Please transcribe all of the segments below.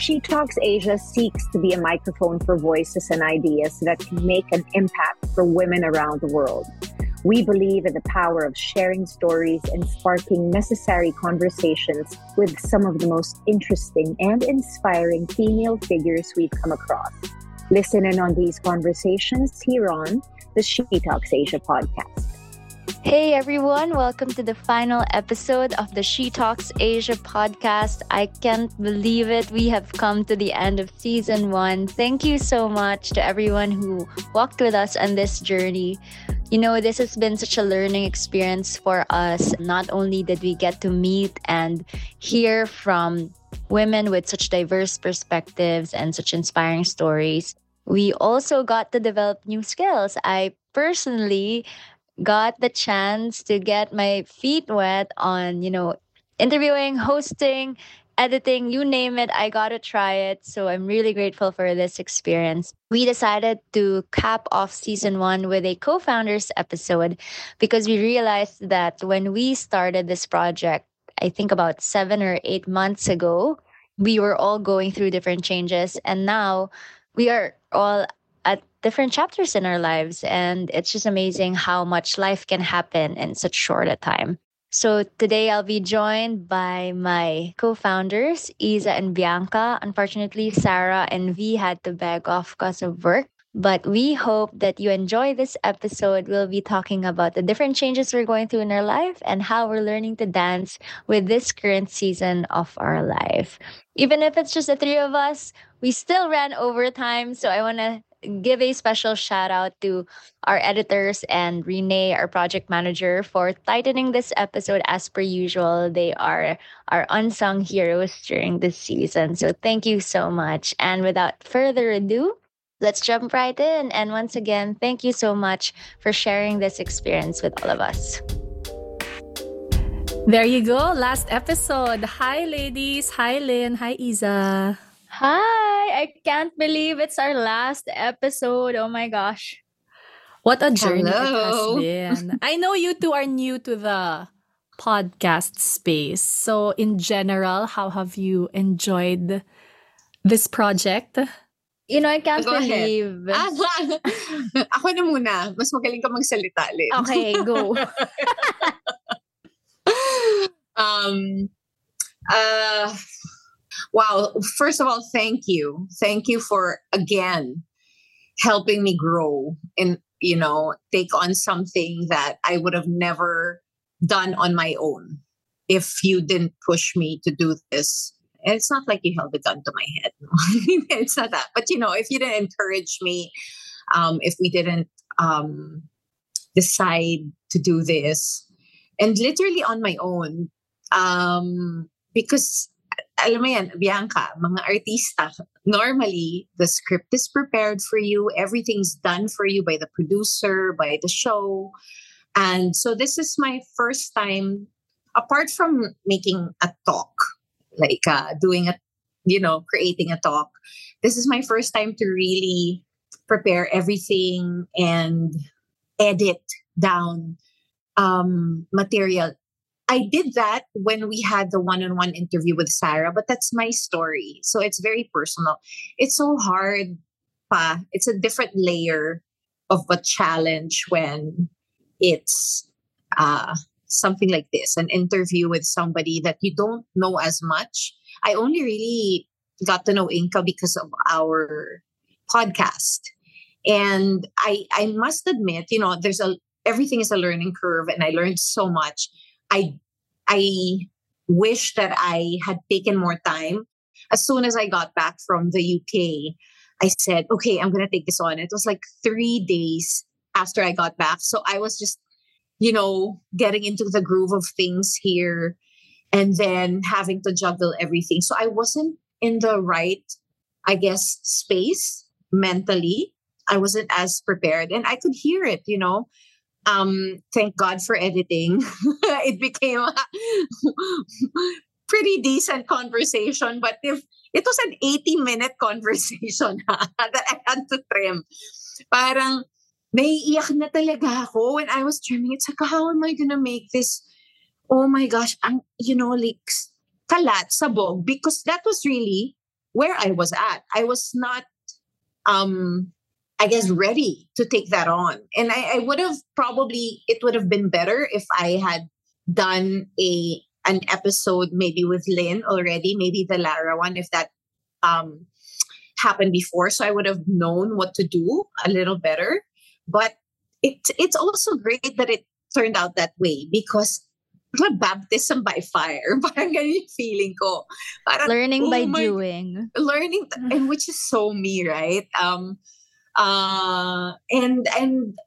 She Talks Asia seeks to be a microphone for voices and ideas that can make an impact for women around the world. We believe in the power of sharing stories and sparking necessary conversations with some of the most interesting and inspiring female figures we've come across. Listen in on these conversations here on the She Talks Asia podcast. Hey everyone, welcome to the final episode of the She Talks Asia podcast. I can't believe it. We have come to the end of season one. Thank you so much to everyone who walked with us on this journey. You know, this has been such a learning experience for us. Not only did we get to meet and hear from women with such diverse perspectives and such inspiring stories, we also got to develop new skills. I personally got the chance to get my feet wet on, you know, interviewing, hosting, editing, you name it, I got to try it. So I'm really grateful for this experience. We decided to cap off season one with a co founders episode because we realized that when we started this project, I think about seven or eight months ago, we were all going through different changes. And now we are all at different chapters in our lives. And it's just amazing how much life can happen in such short a time. So today I'll be joined by my co-founders, Iza and Bianca. Unfortunately, Sarah and V had to beg off because of work. But we hope that you enjoy this episode. We'll be talking about the different changes we're going through in our life and how we're learning to dance with this current season of our life. Even if it's just the three of us, we still ran overtime. So I want to give a special shout out to our editors and Renee, our project manager, for tightening this episode as per usual. They are our unsung heroes during this season. So thank you so much. And without further ado, let's jump right in. And once again, thank you so much for sharing this experience with all of us. There you go. Last episode. Hi, ladies. Hi, Lynn. Hi, Iza. Hi, I can't believe it's our last episode. Oh my gosh. What a journey Hello. it has been. I know you two are new to the podcast space. So, in general, how have you enjoyed this project? You know, I can't go believe. Ah, ako na muna. Mas magaling ka magsalita, Lynn. Okay, go. um, uh, wow. First of all, thank you. Thank you for again helping me grow and, you know, take on something that I would have never done on my own if you didn't push me to do this. And it's not like you held a gun to my head. it's not that. But, you know, if you didn't encourage me, um, if we didn't um, decide to do this, and literally on my own, um, because alam mo yan, Bianca, mga artista, normally the script is prepared for you, everything's done for you by the producer, by the show. And so this is my first time, apart from making a talk, like uh, doing a, you know, creating a talk, this is my first time to really prepare everything and edit down um, material I did that when we had the one on one interview with Sarah, but that's my story. So it's very personal. It's so hard, pa. It's a different layer of a challenge when it's uh, something like this an interview with somebody that you don't know as much. I only really got to know Inka because of our podcast. And I I must admit, you know, there's a everything is a learning curve and I learned so much I I wish that I had taken more time. As soon as I got back from the UK, I said, okay, I'm to take this on. It was like three days after I got back. So I was just, you know, getting into the groove of things here and then having to juggle everything. So I wasn't in the right, I guess, space mentally. I wasn't as prepared and I could hear it, you know um, thank God for editing. it became a pretty decent conversation. But if it was an 80 minute conversation that I had to trim, parang naiiyak na talaga ako when I was trimming. It's like, how am I gonna make this? Oh my gosh, ang, you know, like kalat, sabog, because that was really where I was at. I was not um I guess ready to take that on. And I, I would have probably it would have been better if I had done a an episode maybe with Lynn already, maybe the Lara one, if that um happened before. So I would have known what to do a little better. But it it's also great that it turned out that way because baptism by fire. Parang ganyan yung feeling ko. Parang, learning oh by my, doing. Learning, and which is so me, right? Um, uh, and and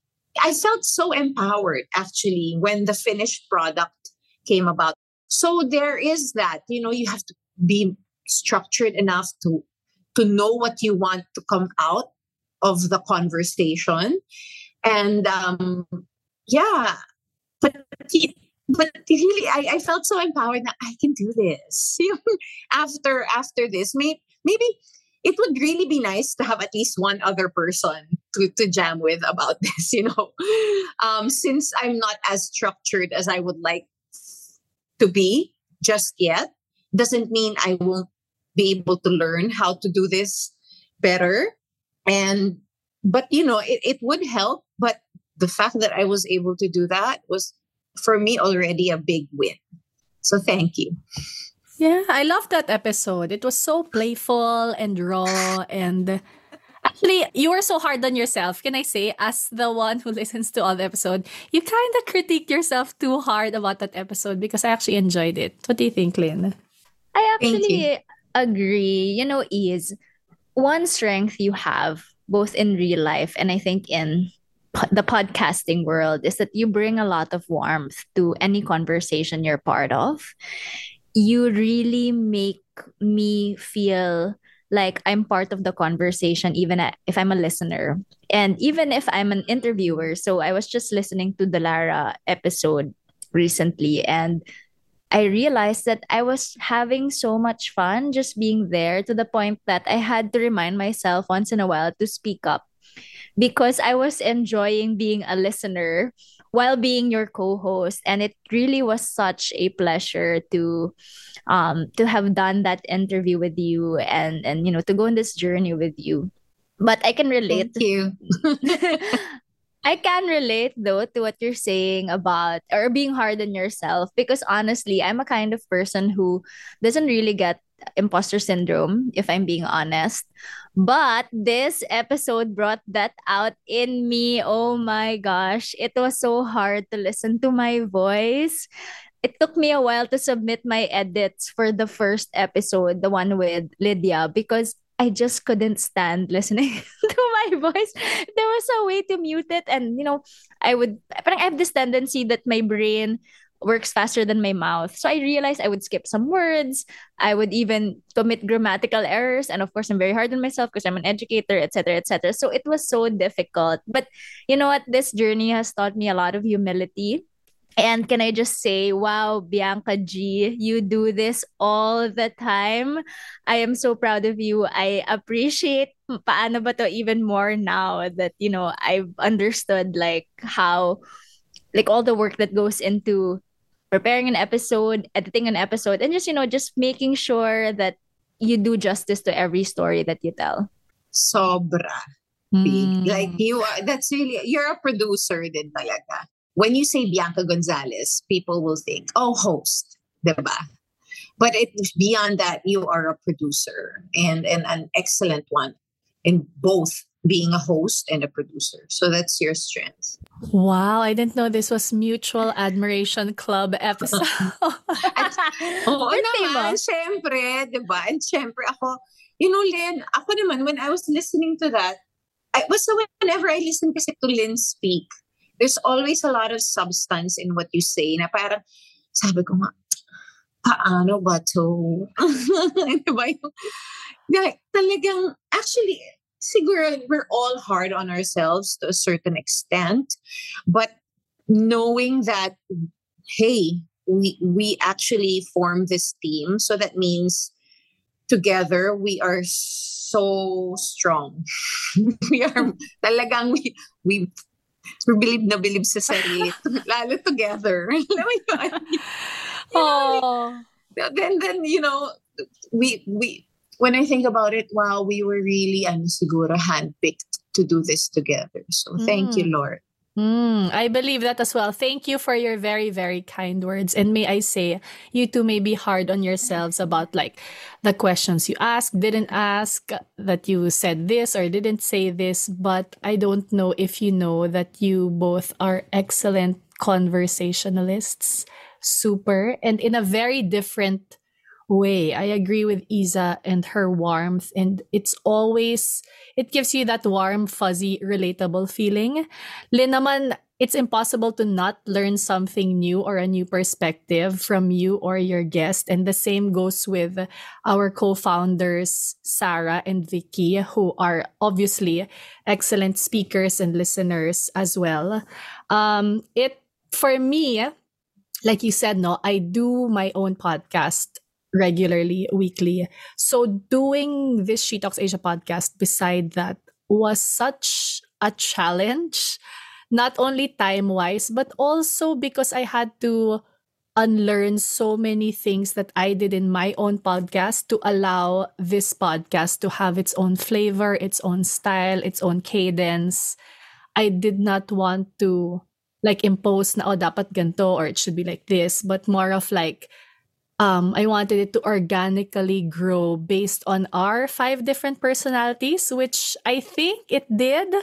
I felt so empowered actually when the finished product came about. So there is that, you know, you have to be structured enough to to know what you want to come out of the conversation and um yeah but but really I, I felt so empowered that I can do this after after this maybe maybe it would really be nice to have at least one other person to, to jam with about this you know? Um since I'm not as structured as I would like to be just yet doesn't mean I won't be able to learn how to do this better. And but you know it, it would help but the fact that i was able to do that was for me already a big win. So thank you yeah i love that episode it was so playful and raw and Actually, you were so hard on yourself, can I say, as the one who listens to all the episode, you kind of critique yourself too hard about that episode because I actually enjoyed it. What do you think, Lynn? I actually agree. You know, is one strength you have both in real life and I think in the podcasting world is that you bring a lot of warmth to any conversation you're part of. You really make me feel like I'm part of the conversation, even if I'm a listener. And even if I'm an interviewer. So I was just listening to the Lara episode recently, and I realized that I was having so much fun just being there to the point that I had to remind myself once in a while to speak up because I was enjoying being a listener while being your co-host and it really was such a pleasure to um to have done that interview with you and and you know to go on this journey with you. But I can relate. Thank you. I can relate though to what you're saying about or being hard on yourself because honestly, I'm a kind of person who doesn't really get imposter syndrome, if I'm being honest. But this episode brought that out in me. Oh my gosh. It was so hard to listen to my voice. It took me a while to submit my edits for the first episode, the one with Lydia, because I just couldn't stand listening to my voice. There was a way to mute it, and you know, I would. I have this tendency that my brain works faster than my mouth. So I realized I would skip some words. I would even commit grammatical errors, and of course, I'm very hard on myself because I'm an educator, etc., etc. So it was so difficult. But you know what? This journey has taught me a lot of humility and can I just say, wow, Bianca G, you do this all the time. I am so proud of you. I appreciate paano ba to even more now that, you know, I've understood like how, like all the work that goes into preparing an episode, editing an episode, and just, you know, just making sure that you do justice to every story that you tell. Sobra. Mm. Like you are, that's really, you're a producer din talaga when you say Bianca Gonzalez, people will think, oh, host, diba? But it's beyond that, you are a producer and, and an excellent one in both being a host and a producer. So that's your strength. Wow, I didn't know this was Mutual Admiration Club episode. At, oo naman, syempre, di ba? And syempre ako, you know, Lynn, ako naman, when I was listening to that, I, was so whenever I listen kasi to Lynn speak, there's always a lot of substance in what you say na parang sabi ko nga paano ba to? diba yung, yeah, talagang, actually, siguro we're all hard on ourselves to a certain extent, but knowing that, hey, we, we actually form this team, so that means together we are so strong. we are talagang we, we we believe na believe sa sarili. Lalo together. oh. Then, then, you know, we, we, when I think about it, wow, we were really and siguro handpicked to do this together. So thank you, mm. Lord. Mm, I believe that as well. Thank you for your very, very kind words. And may I say, you two may be hard on yourselves about like the questions you asked, didn't ask, that you said this or didn't say this. But I don't know if you know that you both are excellent conversationalists. Super. And in a very different way. I agree with Iza and her warmth. And it's always, it gives you that warm, fuzzy, relatable feeling. Lynn naman, it's impossible to not learn something new or a new perspective from you or your guest. And the same goes with our co-founders, Sarah and Vicky, who are obviously excellent speakers and listeners as well. Um, it, for me, like you said, no, I do my own podcast regularly, weekly. So doing this She Talks Asia podcast beside that was such a challenge, not only time wise, but also because I had to unlearn so many things that I did in my own podcast to allow this podcast to have its own flavor, its own style, its own cadence. I did not want to like impose na oh dapat ganto or it should be like this, but more of like um, I wanted it to organically grow based on our five different personalities, which I think it did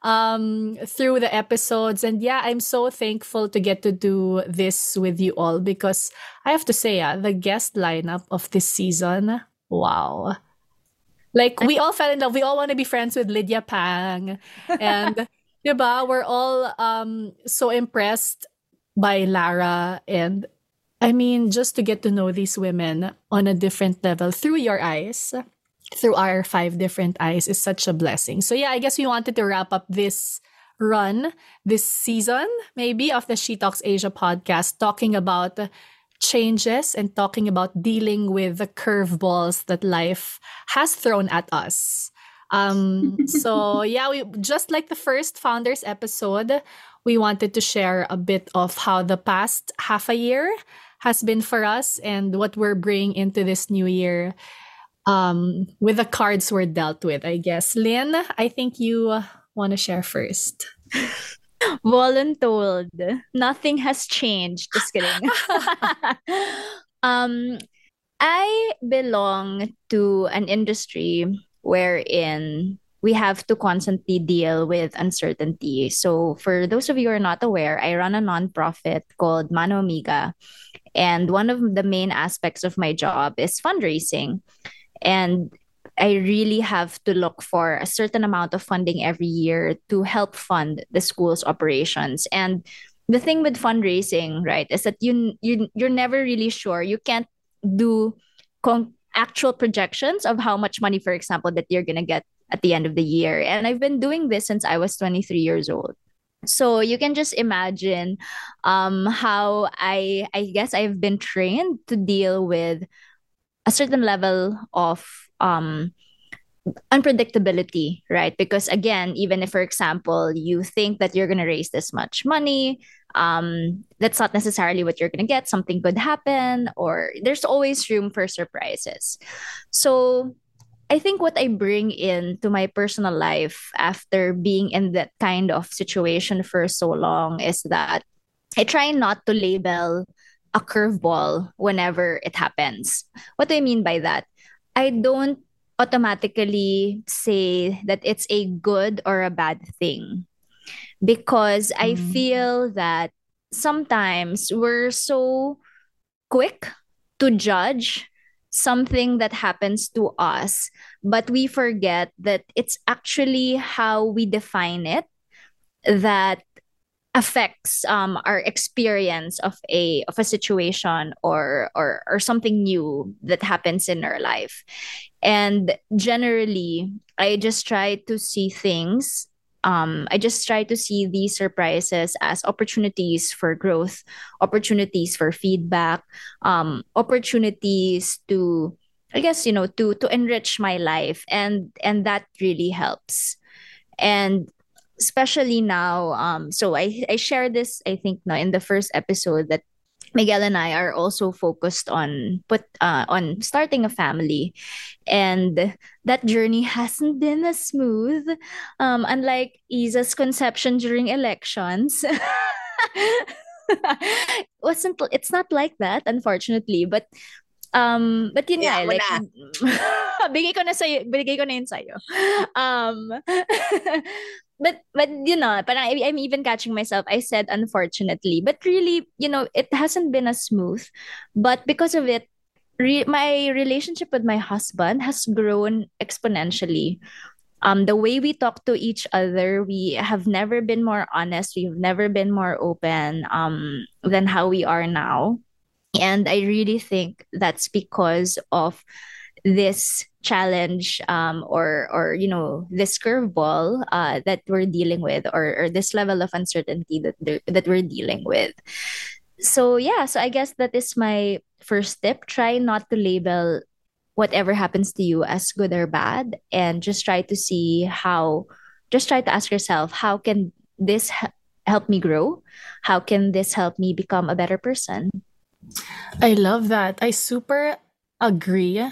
um, through the episodes. And yeah, I'm so thankful to get to do this with you all because I have to say, uh, the guest lineup of this season, wow. Like we all fell in love. We all want to be friends with Lydia Pang. And diba, we're all um, so impressed by Lara and I mean, just to get to know these women on a different level through your eyes, through our five different eyes, is such a blessing. So, yeah, I guess we wanted to wrap up this run, this season, maybe, of the She Talks Asia podcast, talking about changes and talking about dealing with the curveballs that life has thrown at us. Um, so yeah, we just like the first founders episode, we wanted to share a bit of how the past half a year has been for us and what we're bringing into this new year um, with the cards we're dealt with, I guess. Lynn, I think you want to share first. Voluntold. Nothing has changed. Just kidding. um, I belong to an industry wherein we have to constantly deal with uncertainty. So, for those of you who are not aware, I run a nonprofit called Mano Amiga. And one of the main aspects of my job is fundraising. And I really have to look for a certain amount of funding every year to help fund the school's operations. And the thing with fundraising, right, is that you you you're never really sure. You can't do con- actual projections of how much money, for example, that you're gonna get at the end of the year. And I've been doing this since I was 23 years old. So you can just imagine um, how i i guess i've been trained to deal with a certain level of um, unpredictability right? Because again even if for example you think that you're going to raise this much money um, that's not necessarily what you're going to get. Something could happen or there's always room for surprises. So I think what I bring in to my personal life after being in that kind of situation for so long is that I try not to label a curveball whenever it happens. What do I mean by that? I don't automatically say that it's a good or a bad thing because mm. I feel that sometimes we're so quick to judge something that happens to us, but we forget that it's actually how we define it that affects um, our experience of a of a situation or or or something new that happens in our life. And generally i just try to see things um, I just try to see these surprises as opportunities for growth, opportunities for feedback, um, opportunities to, I guess you know, to to enrich my life, and and that really helps. And especially now, um, so I I share this I think in the first episode that Miguel and I are also focused on put uh, on starting a family, and that journey hasn't been as smooth. Um, unlike Iza's conception during elections, wasn't it's not like that, unfortunately. But um, but yun yeah, nga, like, bigay ko na sa'yo, bigay ko na yun sa'yo. Um, but but you know but I, i'm even catching myself. I said unfortunately but really you know it hasn't been as smooth. But because of it re- my relationship with my husband has grown exponentially. Um the way we talk to each other we have never been more honest. We've never been more open um than how we are now. And i really think that's because of this challenge um, or or you know this curveball uh, that we're dealing with or, or this level of uncertainty that that we're dealing with. So yeah so i guess that is my first tip. Try not to label whatever happens to you as good or bad and just try to see how just try to ask yourself how can this help me grow? How can this help me become a better person? I love that. I super agree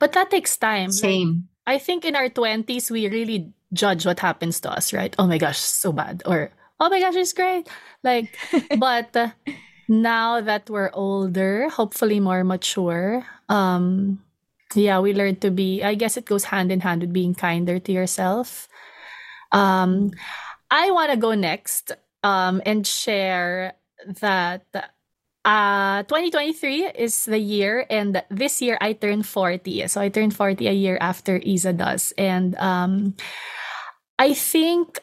but that takes time. Same. Like, I think in our 20s, we really judge what happens to us, right? Oh my gosh, so bad. Or, oh my gosh, it's great. Like, but uh, now that we're older, hopefully more mature, um, yeah, we learn to be, I guess it goes hand in hand with being kinder to yourself. Um, I want to go next um, and share that uh 2023 is the year and this year I turned 40 so I turned 40 a year after Iza does. And um I think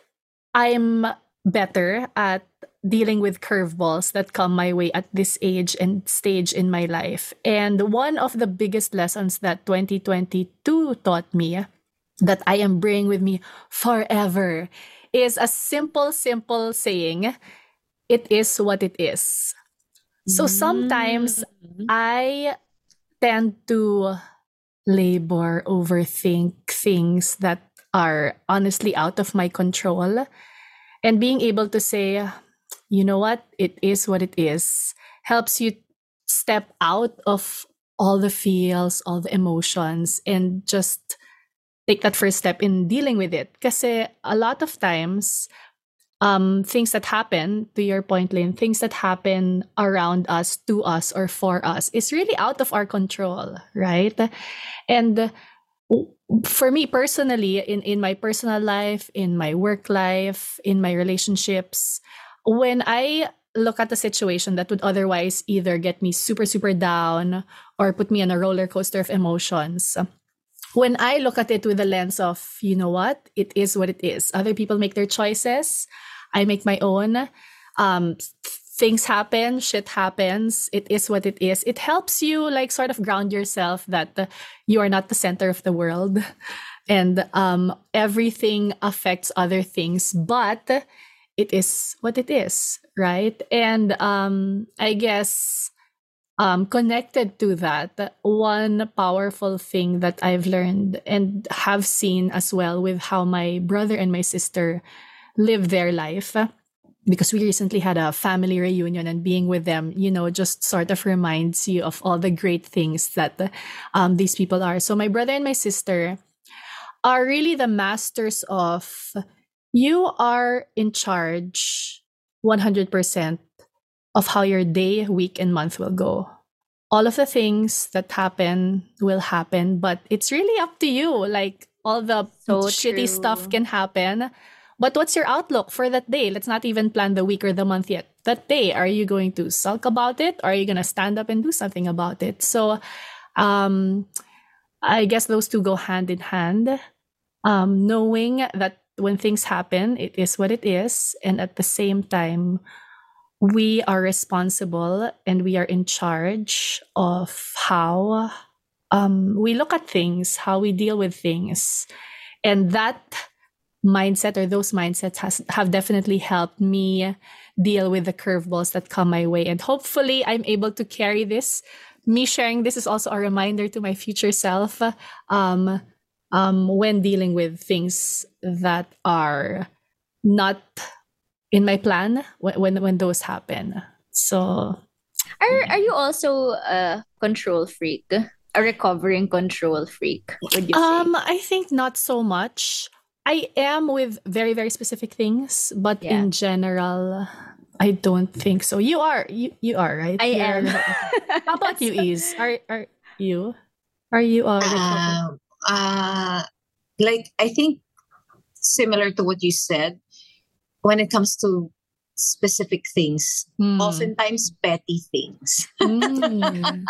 I'm better at dealing with curveballs that come my way at this age and stage in my life. And one of the biggest lessons that 2022 taught me that I am bringing with me forever is a simple simple saying it is what it is so sometimes mm-hmm. I tend to labor, overthink things that are honestly out of my control. And being able to say, you know what, it is what it is, helps you step out of all the feels, all the emotions, and just take that first step in dealing with it. Because a lot of times, um, things that happen, to your point, Lynn, things that happen around us, to us, or for us is really out of our control, right? And for me personally, in, in my personal life, in my work life, in my relationships, when I look at a situation that would otherwise either get me super, super down or put me on a roller coaster of emotions, when I look at it with the lens of, you know what, it is what it is. Other people make their choices. I make my own. Um, things happen, shit happens. It is what it is. It helps you like sort of ground yourself that you are not the center of the world, and um, everything affects other things, but it is what it is, right? And um, I guess um, connected to that, one powerful thing that I've learned and have seen as well with how my brother and my sister live their life because we recently had a family reunion and being with them, you know, just sort of reminds you of all the great things that um, these people are. So, my brother and my sister are really the masters of you are in charge 100% of how your day, week, and month will go. All of the things that happen will happen, but it's really up to you. Like, all the so shitty true. stuff can happen but what's your outlook for that day? Let's not even plan the week or the month yet. That day, are you going to sulk about it or are you going to stand up and do something about it? So, um, I guess those two go hand in hand. Um, knowing that when things happen, it is what it is. And at the same time, we are responsible and we are in charge of how um, we look at things, how we deal with things. And that mindset or those mindsets has have definitely helped me deal with the curveballs that come my way and hopefully i'm able to carry this me sharing this is also a reminder to my future self um, um, when dealing with things that are not in my plan when, when when those happen so Are are you also a control freak? A recovering control freak, would you say? Um, I think not so much. I am with very, very specific things, but yeah. in general, I don't think so. You are, you you are, right? I You're, am. How about you, Is? Are are you? Are you uh, uh, uh like I think similar to what you said, when it comes to specific things, mm. oftentimes petty things. Mm.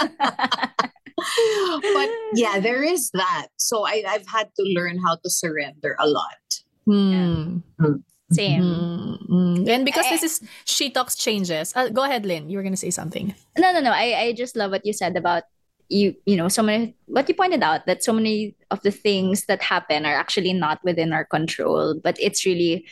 but yeah, there is that. So I, I've had to learn how to surrender a lot. Mm. Yeah. Same. Mm-hmm. And because this is She Talks Changes. Uh, go ahead, Lynn. You were going to say something. No, no, no. I, I just love what you said about you you know so many what you pointed out that so many of the things that happen are actually not within our control but it's really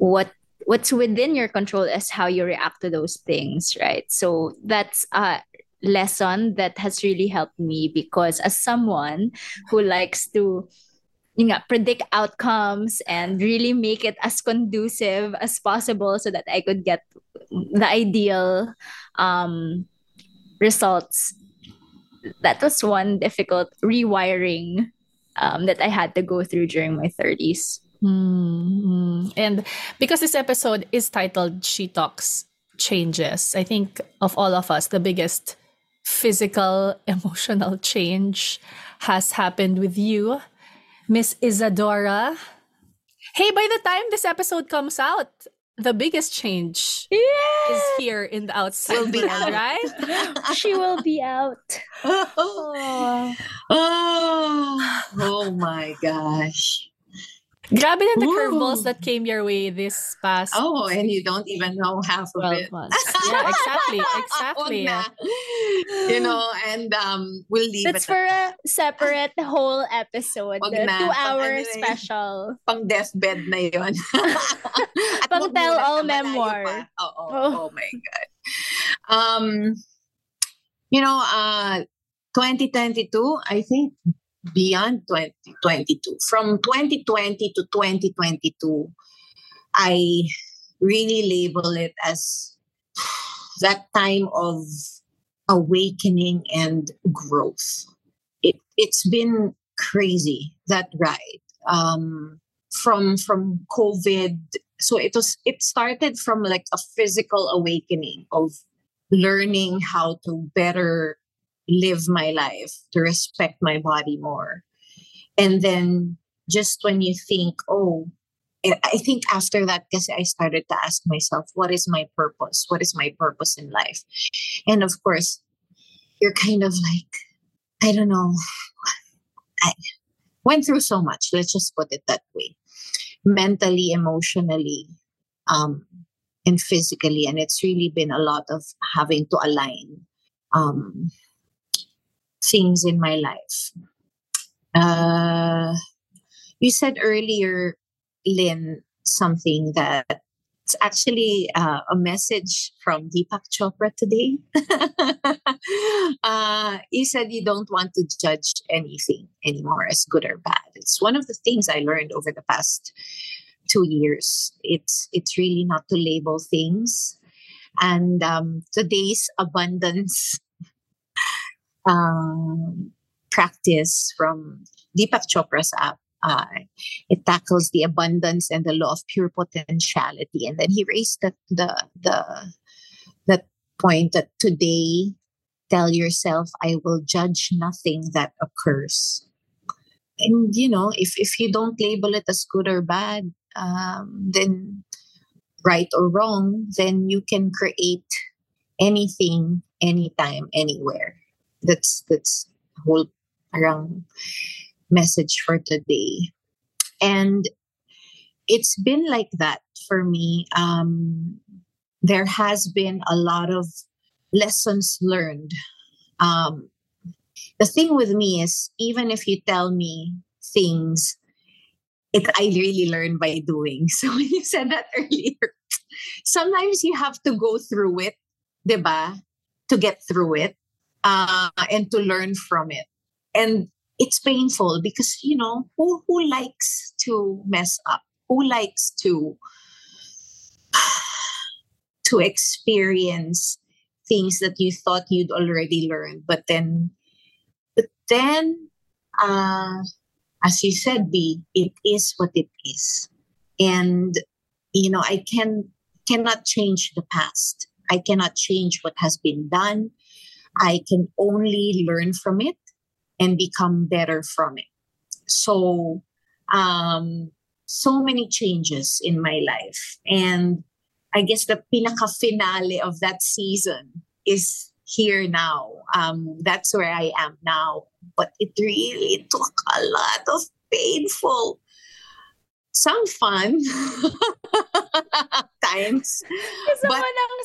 what what's within your control is how you react to those things right so that's a lesson that has really helped me because as someone who likes to you know predict outcomes and really make it as conducive as possible so that i could get the ideal um results that was one difficult rewiring um, that I had to go through during my 30s. Mm-hmm. And because this episode is titled She Talks Changes, I think of all of us, the biggest physical, emotional change has happened with you, Miss Isadora. Hey, by the time this episode comes out, the biggest change yeah. is here in the outside will be out. right? she will be out. oh. oh, oh my gosh. Grabe na the curveballs that came your way this past. Oh, and you don't even know half of it. Months. yeah, exactly, exactly. you know, and um, we'll leave That's it. for a separate whole episode. The two-hour special. Pang deathbed na yun. Pang tell-all memoir. Oh, oh, oh. oh my God. Um, you know, uh, 2022, I think beyond 2022. From 2020 to 2022, I really label it as that time of awakening and growth. It it's been crazy that ride. Um, from from COVID, so it was it started from like a physical awakening of learning how to better live my life, to respect my body more. And then just when you think, oh, I think after that, because I started to ask myself, what is my purpose? What is my purpose in life? And of course, you're kind of like, I don't know. I went through so much. Let's just put it that way mentally, emotionally, um, and physically. And it's really been a lot of having to align um, things in my life. Uh, you said earlier, Lynn, something that it's actually uh, a message from Deepak Chopra today. uh, he said you don't want to judge anything anymore as good or bad. It's one of the things I learned over the past two years. It's it's really not to label things. And um, today's abundance um, practice from Deepak Chopra's app. Uh, it tackles the abundance and the law of pure potentiality, and then he raised the the the that point that today tell yourself, "I will judge nothing that occurs." And you know, if if you don't label it as good or bad, um, then right or wrong, then you can create anything, anytime, anywhere that's that's whole parang message for today. And it's been like that for me. Um there has been a lot of lessons learned. Um the thing with me is even if you tell me things it i really learn by doing. So when you said that earlier sometimes you have to go through it diba to get through it uh, and to learn from it. And it's painful because you know who who likes to mess up, who likes to to experience things that you thought you'd already learned, but then, but then, uh, as you said, B, it is what it is, and you know I can cannot change the past. I cannot change what has been done. I can only learn from it and become better from it. So, um, so many changes in my life. And I guess the pinaka finale of that season is here now. Um, that's where I am now. But it really took a lot of painful, some fun times. but,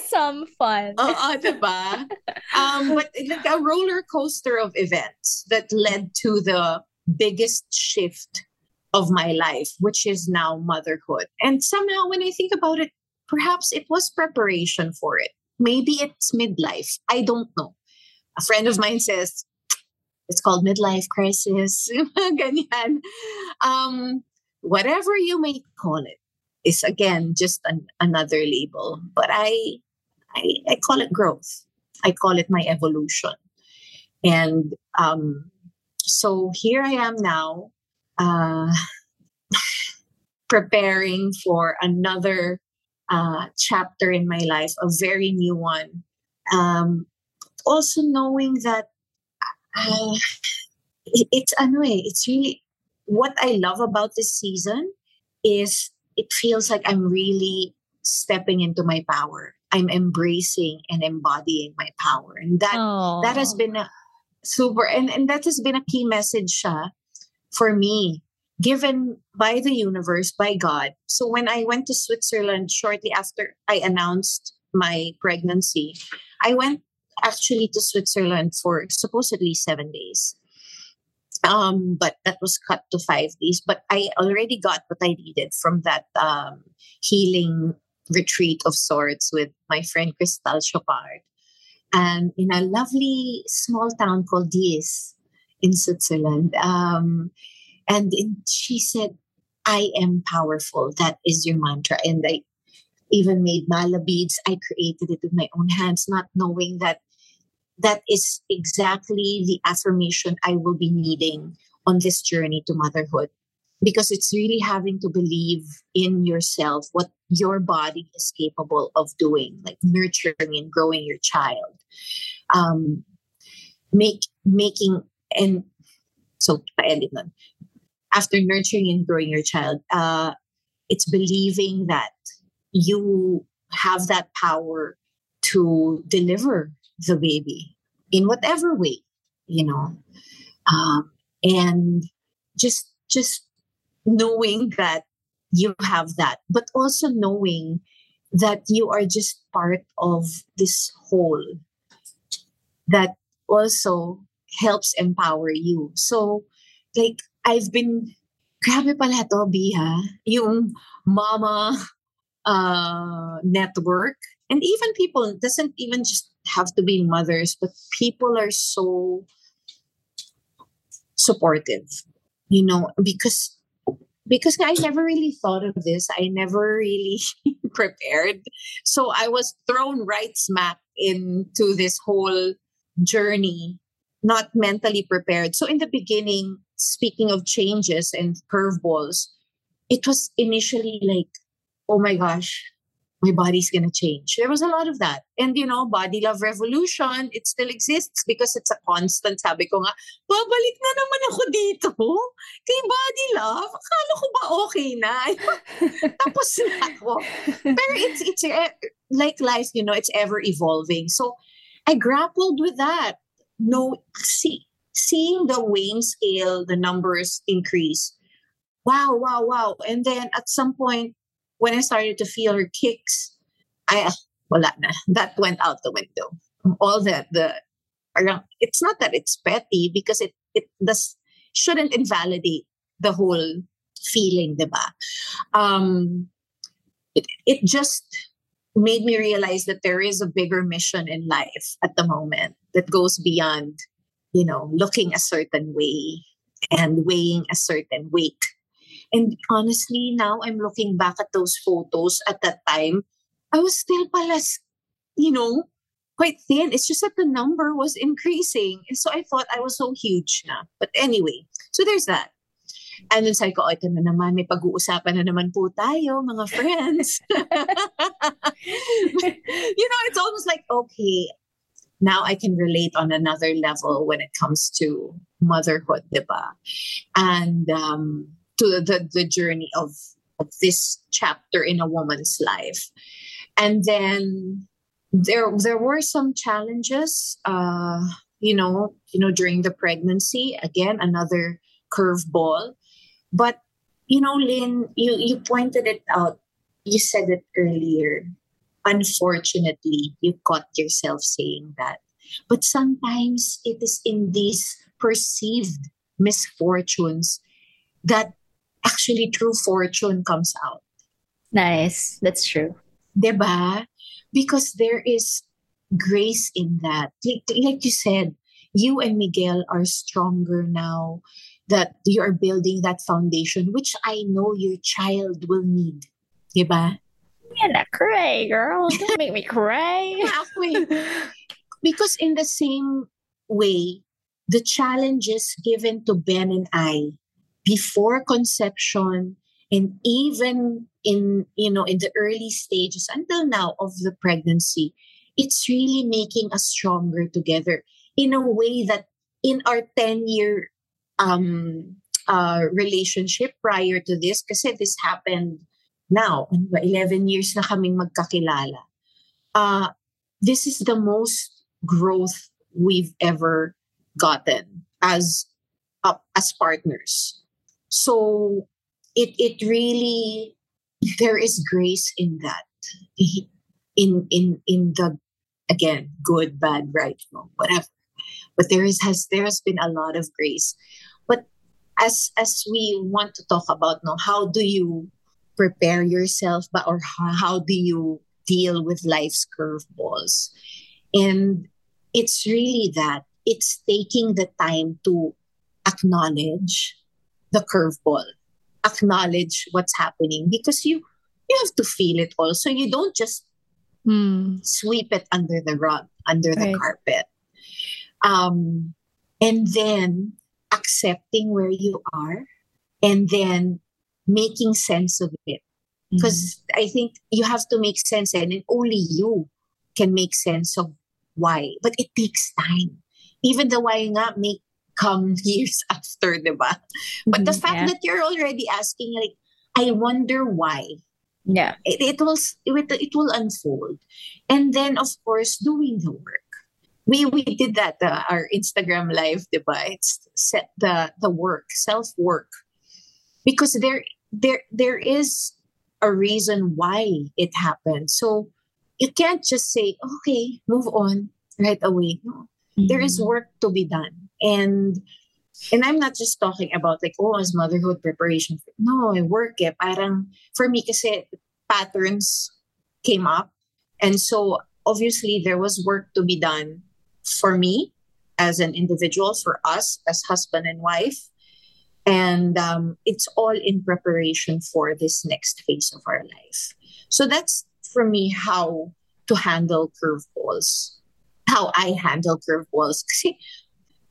some fun. Oo, diba? Um, but like a roller coaster of events that led to the biggest shift of my life, which is now motherhood. And somehow, when I think about it, perhaps it was preparation for it. Maybe it's midlife. I don't know. A friend of mine says it's called midlife crisis. Ganyan. Um, whatever you may call it is again just an, another label. But I, I, I call it growth. I call it my evolution. And um, so here I am now, uh, preparing for another uh, chapter in my life, a very new one. Um, also knowing that uh, it, it's annoying. It's really what I love about this season is it feels like I'm really stepping into my power. I'm embracing and embodying my power, and that Aww. that has been a super and and that has been a key message siya for me given by the universe by god so when i went to switzerland shortly after i announced my pregnancy i went actually to switzerland for supposedly 7 days um but that was cut to 5 days but i already got what i needed from that um healing retreat of sorts with my friend Crystal Chopard and in a lovely small town called Diez in Switzerland. Um, and she said, I am powerful. That is your mantra. And I even made mala beads. I created it with my own hands, not knowing that that is exactly the affirmation I will be needing on this journey to motherhood. Because it's really having to believe in yourself, what your body is capable of doing, like nurturing and growing your child. Um, make making and so after nurturing and growing your child, uh, it's believing that you have that power to deliver the baby in whatever way, you know, um, and just just knowing that you have that, but also knowing that you are just part of this whole that also helps empower you. So, like, I've been, grabe pala to, Biha, yung mama uh, network. And even people, doesn't even just have to be mothers, but people are so supportive, you know, because because I never really thought of this. I never really prepared. So I was thrown right smack into this whole journey, not mentally prepared. So in the beginning, speaking of changes and curveballs, it was initially like, oh my gosh, my body's gonna change. There was a lot of that. And you know, body love revolution, it still exists because it's a constant. Sabi ko nga, babalik na naman ako dito kay body love. Akala ko ba okay na? Tapos na ako. Pero it's, it's eh, like life, you know, it's ever evolving. So I grappled with that. No, see, seeing the weighing scale, the numbers increase. Wow, wow, wow. And then at some point, when I started to feel her kicks, I, wala na. That went out the window. All that, the, it's not that it's petty because it, it does, shouldn't invalidate the whole feeling, diba? Um, it, it just made me realize that there is a bigger mission in life at the moment that goes beyond you know, looking a certain way and weighing a certain weight. And honestly, now I'm looking back at those photos at that time, I was still pala, you know, quite thin. It's just that the number was increasing. And so I thought I was so huge na. But anyway, so there's that. And then sabi ko, ito na naman, may pag-uusapan na naman po tayo, mga friends. you know, it's almost like, okay, now I can relate on another level when it comes to motherhood, diba? And um, to the, the journey of, of this chapter in a woman's life. And then there there were some challenges uh, you know you know during the pregnancy again another curveball. But you know lynn you you pointed it out. You said it earlier. Unfortunately you caught yourself saying that. But sometimes it is in these perceived misfortunes that actually true fortune comes out nice that's true Deba? because there is grace in that. Like, like you said, you and Miguel are stronger now that you are building that foundation, which I know your child will need. Diba? You're not cry, girl. Don't make me cry. because in the same way, the challenges given to Ben and I before conception and even in you know in the early stages until now of the pregnancy it's really making us stronger together in a way that in our 10 year um uh relationship prior to this kasi this happened now 11 years na kaming magkakilala uh this is the most growth we've ever gotten as uh, as partners so it it really there is grace in that. In in in the again good bad right wrong whatever. But there is has there has been a lot of grace. But as as we want to talk about now how do you prepare yourself but or how, how do you deal with life's curveballs? And it's really that. It's taking the time to acknowledge the curveball acknowledge what's happening because you you have to feel it also you don't just mm. sweep it under the rug under right. the carpet um and then accepting where you are and then making sense of it because mm. i think you have to make sense and only you can make sense of why but it takes time even the why not make come years after, diba? But the mm-hmm, fact yeah. that you're already asking, like, I wonder why. Yeah. It, it will it, it will unfold. And then of course doing the work. We we did that uh, our Instagram live diba? It's set the the work, self-work. Because there there there is a reason why it happened. So you can't just say, okay, move on right away. No. Mm-hmm. There is mm-hmm. work to be done and and I'm not just talking about like, oh, as motherhood preparation. No, I work it. Parang, for me, kasi patterns came up. And so obviously there was work to be done for me as an individual, for us as husband and wife. And um, it's all in preparation for this next phase of our life. So that's for me how to handle curveballs, how I handle curveballs.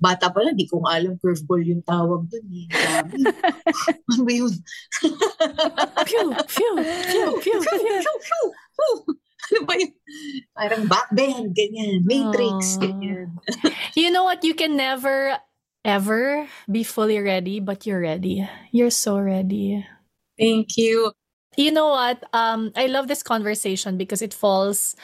Bata pa lang, di ko alam curveball yung tawag dun eh. ano ba yun? pew, pew, pew, pew, pew, pew, pew. Ano ba yun? Parang backbend, ganyan. Matrix, ganyan. you know what? You can never, ever be fully ready, but you're ready. You're so ready. Thank you. You know what? Um, I love this conversation because it falls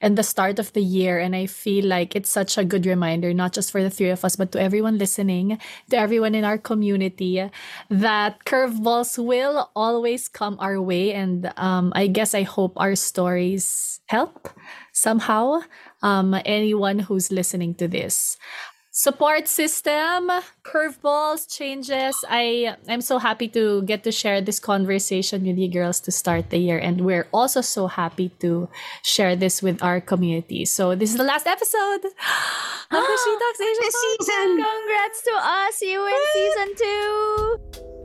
and the start of the year. And I feel like it's such a good reminder, not just for the three of us, but to everyone listening, to everyone in our community, that curveballs will always come our way. And um, I guess I hope our stories help somehow um, anyone who's listening to this support system, curveballs, changes. I I'm so happy to get to share this conversation with you girls to start the year and we're also so happy to share this with our community. So this is the last episode of the She Talks Asia season. Congrats to us, you in season 2.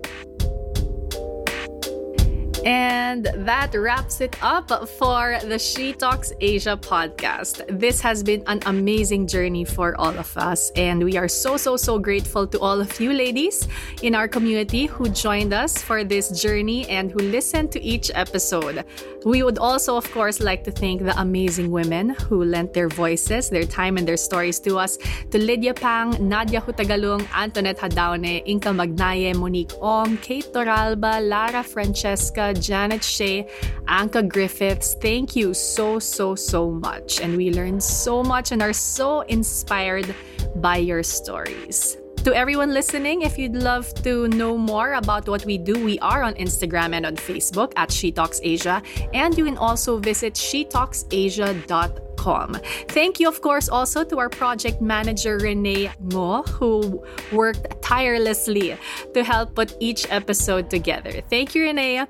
And that wraps it up for the She Talks Asia podcast. This has been an amazing journey for all of us, and we are so, so, so grateful to all of you ladies in our community who joined us for this journey and who listened to each episode. We would also, of course, like to thank the amazing women who lent their voices, their time, and their stories to us to Lydia Pang, Nadia Hutagalung, Antoinette Jadaone, Inka Magnaye, Monique Ong, Kate Torralba, Lara Francesca, Janet Shea, Anka Griffiths. Thank you so, so, so much. And we learned so much and are so inspired by your stories. To everyone listening, if you'd love to know more about what we do, we are on Instagram and on Facebook at She Talks Asia, and you can also visit shetalksasia.com. Thank you, of course, also to our project manager Renee Ngo, who worked tirelessly to help put each episode together. Thank you, Renee.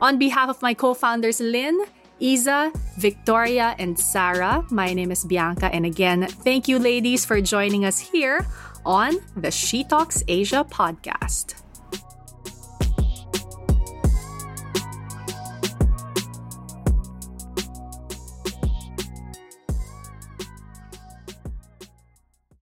On behalf of my co founders, Lynn, Iza, Victoria, and Sarah, my name is Bianca. And again, thank you, ladies, for joining us here on the She Talks Asia podcast.